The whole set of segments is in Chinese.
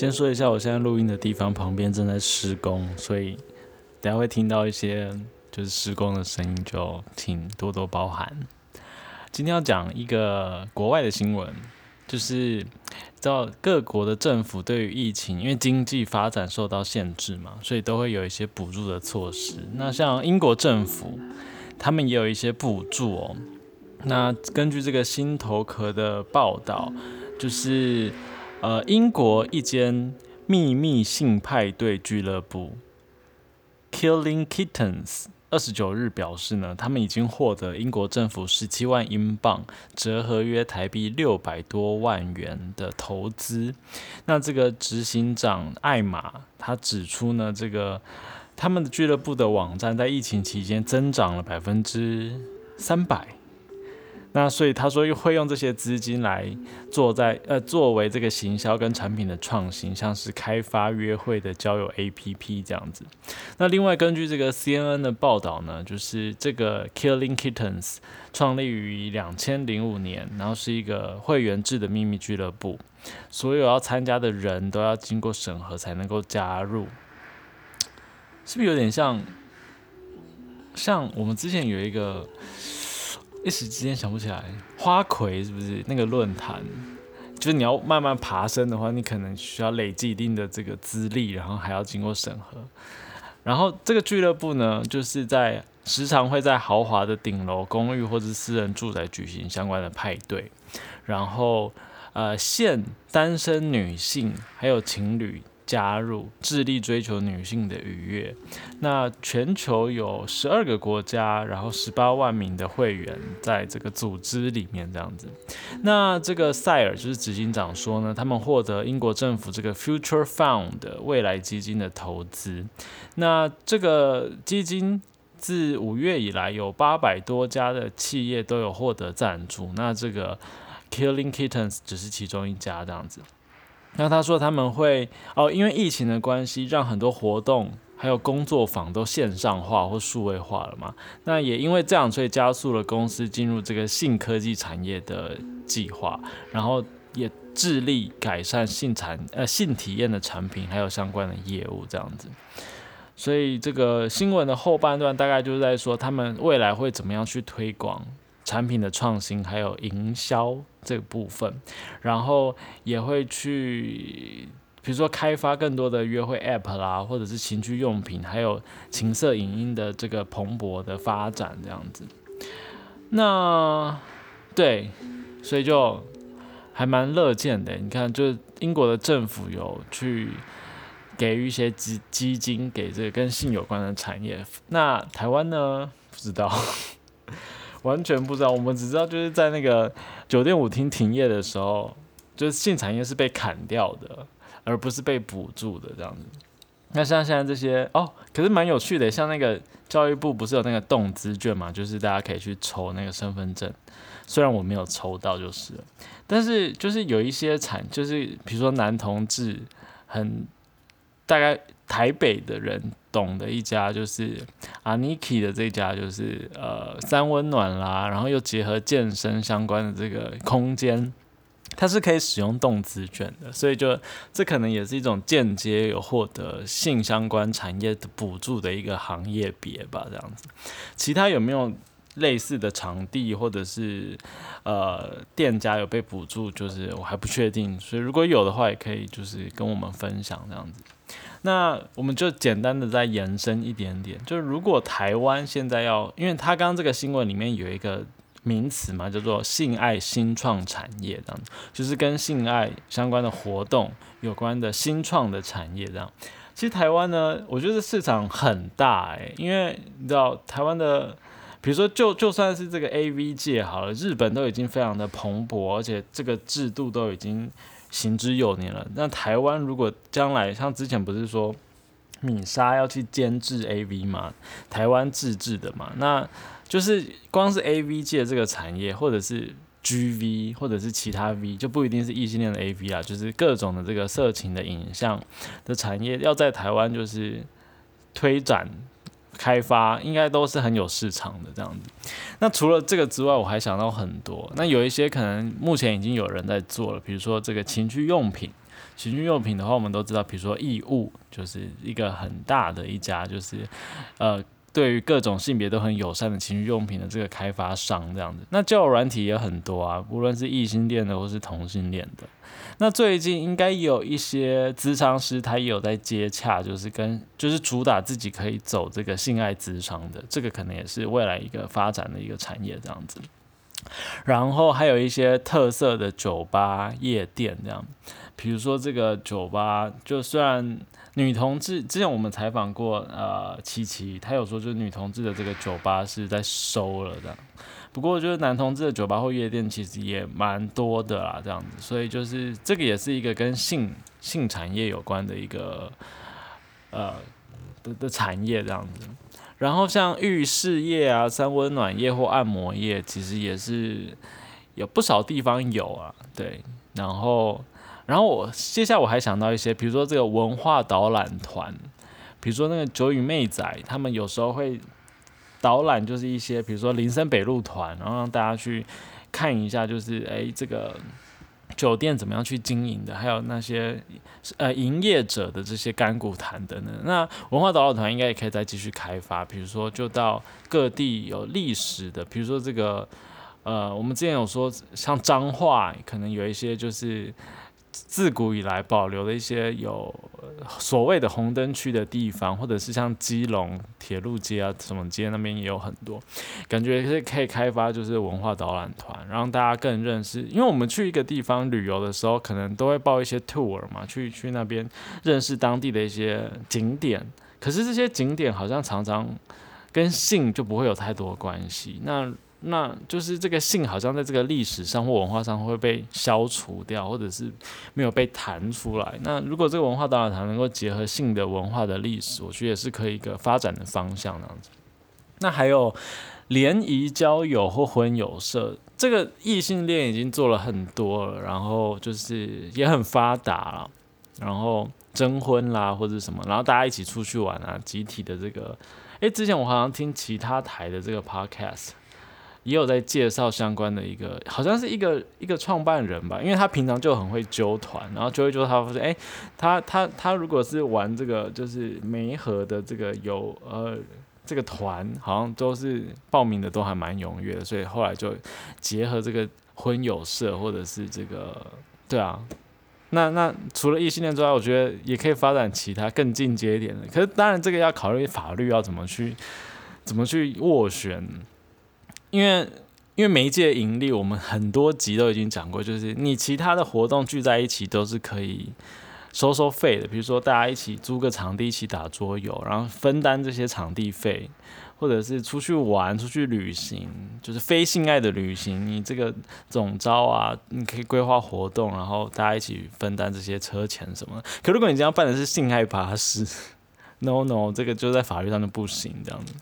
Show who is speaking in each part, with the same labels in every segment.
Speaker 1: 先说一下，我现在录音的地方旁边正在施工，所以等下会听到一些就是施工的声音，就请多多包涵。今天要讲一个国外的新闻，就是知道各国的政府对于疫情，因为经济发展受到限制嘛，所以都会有一些补助的措施。那像英国政府，他们也有一些补助哦。那根据这个新头壳的报道，就是呃，英国一间秘密性派对俱乐部 Killing Kittens 二十九日表示呢，他们已经获得英国政府十七万英镑，折合约台币六百多万元的投资。那这个执行长艾玛他指出呢，这个他们的俱乐部的网站在疫情期间增长了百分之三百。那所以他说会用这些资金来做在呃作为这个行销跟产品的创新，像是开发约会的交友 APP 这样子。那另外根据这个 CNN 的报道呢，就是这个 Killing Kittens 创立于两千零五年，然后是一个会员制的秘密俱乐部，所有要参加的人都要经过审核才能够加入，是不是有点像像我们之前有一个？一时之间想不起来，花魁是不是那个论坛？就是你要慢慢爬升的话，你可能需要累积一定的这个资历，然后还要经过审核。然后这个俱乐部呢，就是在时常会在豪华的顶楼公寓或者私人住宅举行相关的派对，然后呃，现单身女性还有情侣。加入，致力追求女性的愉悦。那全球有十二个国家，然后十八万名的会员在这个组织里面这样子。那这个塞尔就是执行长说呢，他们获得英国政府这个 Future Fund 未来基金的投资。那这个基金自五月以来，有八百多家的企业都有获得赞助。那这个 Killing Kittens 只是其中一家这样子。那他说他们会哦，因为疫情的关系，让很多活动还有工作坊都线上化或数位化了嘛。那也因为这样，所以加速了公司进入这个性科技产业的计划，然后也致力改善性产呃性体验的产品还有相关的业务这样子。所以这个新闻的后半段大概就是在说他们未来会怎么样去推广。产品的创新还有营销这个部分，然后也会去，比如说开发更多的约会 App 啦，或者是情趣用品，还有情色影音的这个蓬勃的发展这样子。那对，所以就还蛮乐见的。你看，就英国的政府有去给予一些基基金给这个跟性有关的产业。那台湾呢？不知道。完全不知道，我们只知道就是在那个酒店舞厅停业的时候，就是性产业是被砍掉的，而不是被补助的这样子。那像现在这些哦，可是蛮有趣的，像那个教育部不是有那个动资券嘛，就是大家可以去抽那个身份证，虽然我没有抽到就是，但是就是有一些产，就是比如说男同志很大概。台北的人懂的一家就是阿 nike 的这家，就是呃三温暖啦，然后又结合健身相关的这个空间，它是可以使用动资卷的，所以就这可能也是一种间接有获得性相关产业的补助的一个行业别吧，这样子。其他有没有类似的场地或者是呃店家有被补助？就是我还不确定，所以如果有的话，也可以就是跟我们分享这样子。那我们就简单的再延伸一点点，就是如果台湾现在要，因为他刚刚这个新闻里面有一个名词嘛，叫做性爱新创产业，这样，就是跟性爱相关的活动有关的新创的产业这样。其实台湾呢，我觉得市场很大诶，因为你知道台湾的，比如说就就算是这个 A V 界好了，日本都已经非常的蓬勃，而且这个制度都已经。行之有年了。那台湾如果将来像之前不是说米莎要去监制 AV 嘛，台湾自制的嘛，那就是光是 AV 界这个产业，或者是 GV，或者是其他 V，就不一定是异性恋的 AV 啊，就是各种的这个色情的影像的产业，要在台湾就是推展。开发应该都是很有市场的这样子。那除了这个之外，我还想到很多。那有一些可能目前已经有人在做了，比如说这个情趣用品，情趣用品的话，我们都知道，比如说异物，就是一个很大的一家，就是呃。对于各种性别都很友善的情趣用品的这个开发商，这样子，那交友软体也很多啊，无论是异性恋的或是同性恋的。那最近应该有一些咨商师，他也有在接洽，就是跟就是主打自己可以走这个性爱咨商的，这个可能也是未来一个发展的一个产业这样子。然后还有一些特色的酒吧、夜店这样，比如说这个酒吧，就虽然。女同志之前我们采访过，呃，七七，她有说就是女同志的这个酒吧是在收了的，不过就是男同志的酒吧或夜店其实也蛮多的啦，这样子，所以就是这个也是一个跟性性产业有关的一个呃的的产业这样子。然后像浴室液啊、三温暖液或按摩液，其实也是有不少地方有啊，对，然后。然后我接下来我还想到一些，比如说这个文化导览团，比如说那个九羽妹仔，他们有时候会导览，就是一些比如说林森北路团，然后让大家去看一下，就是诶这个酒店怎么样去经营的，还有那些呃营业者的这些干股谈等等。那文化导览团应该也可以再继续开发，比如说就到各地有历史的，比如说这个呃我们之前有说像彰化，可能有一些就是。自古以来保留的一些有所谓的红灯区的地方，或者是像基隆铁路街啊什么街那边也有很多，感觉是可以开发就是文化导览团，让大家更认识。因为我们去一个地方旅游的时候，可能都会报一些 tour 嘛，去去那边认识当地的一些景点。可是这些景点好像常常跟性就不会有太多关系。那那就是这个性好像在这个历史上或文化上会被消除掉，或者是没有被弹出来。那如果这个文化导览团能够结合性的文化的历史，我觉得也是可以一个发展的方向那样子。那还有联谊交友或婚友社，这个异性恋已经做了很多了，然后就是也很发达了，然后征婚啦或者什么，然后大家一起出去玩啊，集体的这个，诶，之前我好像听其他台的这个 podcast。也有在介绍相关的一个，好像是一个一个创办人吧，因为他平常就很会揪团，然后揪一揪，他发现，哎，他他他如果是玩这个就是梅河的这个有呃这个团，好像都是报名的都还蛮踊跃的，所以后来就结合这个婚友社或者是这个，对啊，那那除了异性恋之外，我觉得也可以发展其他更进阶一点的，可是当然这个要考虑法律要怎么去怎么去斡旋。因为因为媒介盈利，我们很多集都已经讲过，就是你其他的活动聚在一起都是可以收收费的，比如说大家一起租个场地一起打桌游，然后分担这些场地费，或者是出去玩、出去旅行，就是非性爱的旅行，你这个总招啊，你可以规划活动，然后大家一起分担这些车钱什么。可如果你这样办的是性爱巴士，no no，这个就在法律上就不行，这样子。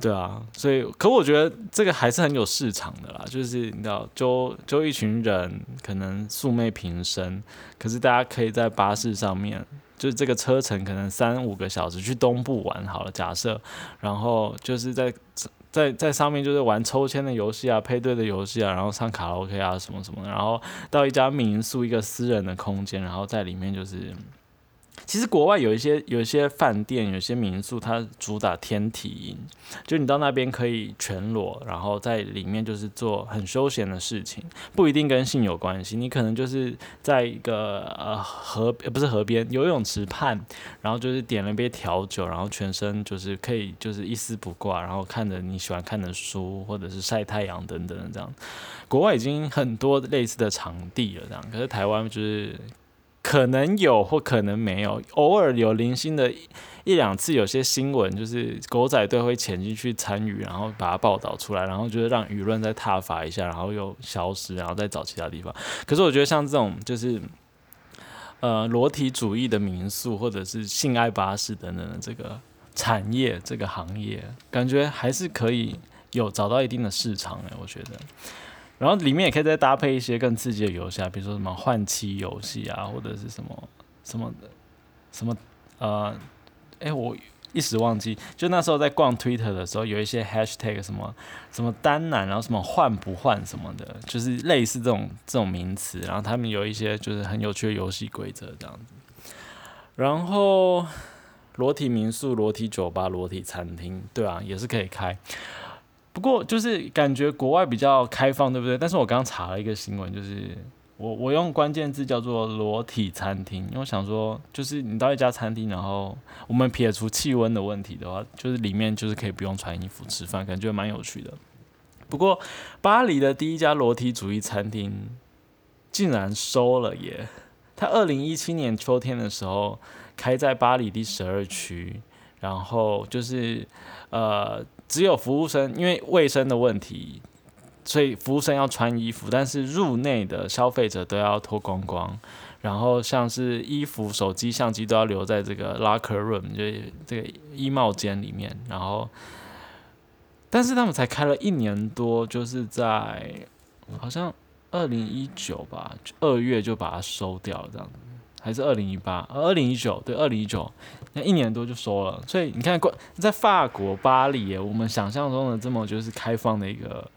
Speaker 1: 对啊，所以可我觉得这个还是很有市场的啦，就是你知道，就就一群人可能素昧平生，可是大家可以在巴士上面，就是这个车程可能三五个小时去东部玩好了，假设，然后就是在在在上面就是玩抽签的游戏啊，配对的游戏啊，然后唱卡拉 OK 啊什么什么，然后到一家民宿一个私人的空间，然后在里面就是。其实国外有一些有一些饭店，有些民宿，它主打天体营，就你到那边可以全裸，然后在里面就是做很休闲的事情，不一定跟性有关系。你可能就是在一个呃河，不是河边游泳池畔，然后就是点了一杯调酒，然后全身就是可以就是一丝不挂，然后看着你喜欢看的书，或者是晒太阳等等这样。国外已经很多类似的场地了，这样，可是台湾就是。可能有或可能没有，偶尔有零星的一两次，有些新闻就是狗仔队会潜进去参与，然后把它报道出来，然后就是让舆论再踏伐一下，然后又消失，然后再找其他地方。可是我觉得像这种就是呃裸体主义的民宿，或者是性爱巴士等等的这个产业这个行业，感觉还是可以有找到一定的市场诶，我觉得。然后里面也可以再搭配一些更刺激的游戏啊，比如说什么换妻游戏啊，或者是什么什么的什么呃，哎，我一时忘记。就那时候在逛 Twitter 的时候，有一些 Hashtag 什么什么单男，然后什么换不换什么的，就是类似这种这种名词。然后他们有一些就是很有趣的游戏规则这样子。然后裸体民宿、裸体酒吧、裸体餐厅，对啊，也是可以开。不过就是感觉国外比较开放，对不对？但是我刚刚查了一个新闻，就是我我用关键字叫做裸体餐厅，因为我想说，就是你到一家餐厅，然后我们撇除气温的问题的话，就是里面就是可以不用穿衣服吃饭，感觉蛮有趣的。不过巴黎的第一家裸体主义餐厅竟然收了耶！它二零一七年秋天的时候开在巴黎第十二区，然后就是呃。只有服务生，因为卫生的问题，所以服务生要穿衣服，但是入内的消费者都要脱光光。然后像是衣服、手机、相机都要留在这个 locker room，就这个衣帽间里面。然后，但是他们才开了一年多，就是在好像二零一九吧，二月就把它收掉，这样子。还是二零一八，二零一九，对，二零一九，那一年多就收了。所以你看，在法国巴黎，我们想象中的这么就是开放的一个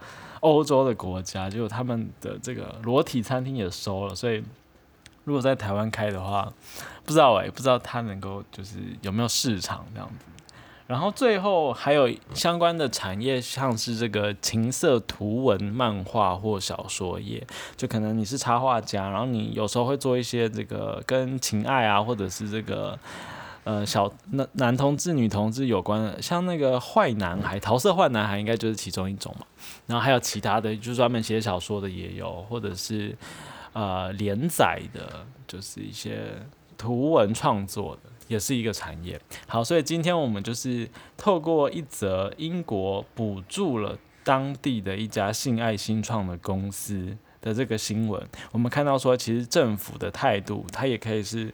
Speaker 1: 欧洲的国家，就他们的这个裸体餐厅也收了。所以如果在台湾开的话，不知道哎，不知道他能够就是有没有市场这样子。然后最后还有相关的产业，像是这个情色图文漫画或小说业，就可能你是插画家，然后你有时候会做一些这个跟情爱啊，或者是这个呃小男男同志、女同志有关的，像那个坏男孩、桃色坏男孩，应该就是其中一种嘛。然后还有其他的，就专门写小说的也有，或者是呃连载的，就是一些图文创作的。也是一个产业。好，所以今天我们就是透过一则英国补助了当地的一家性爱新创的公司的这个新闻，我们看到说，其实政府的态度，它也可以是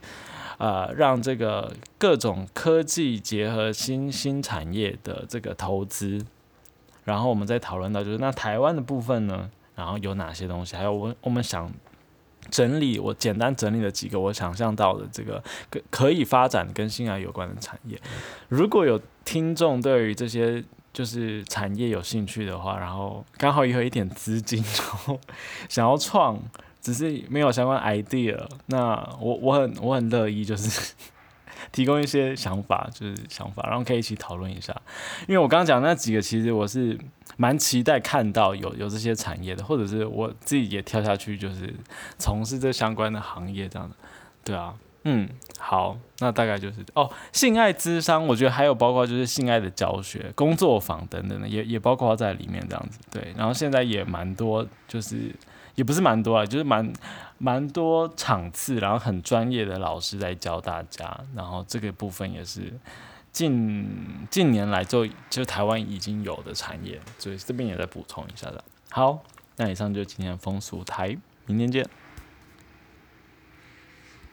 Speaker 1: 呃让这个各种科技结合新兴产业的这个投资。然后我们再讨论到就是那台湾的部分呢，然后有哪些东西，还有我我们想。整理我简单整理了几个我想象到的这个可可以发展跟性爱有关的产业。如果有听众对于这些就是产业有兴趣的话，然后刚好也有一点资金，然后想要创，只是没有相关 idea，那我我很我很乐意就是。提供一些想法，就是想法，然后可以一起讨论一下。因为我刚刚讲那几个，其实我是蛮期待看到有有这些产业的，或者是我自己也跳下去，就是从事这相关的行业这样的。对啊，嗯，好，那大概就是哦，性爱智商，我觉得还有包括就是性爱的教学、工作坊等等的，也也包括在里面这样子。对，然后现在也蛮多，就是也不是蛮多啊，就是蛮。蛮多场次，然后很专业的老师在教大家，然后这个部分也是近近年来就就台湾已经有的产业，所以这边也在补充一下的。好，那以上就今天的风俗台，明天见。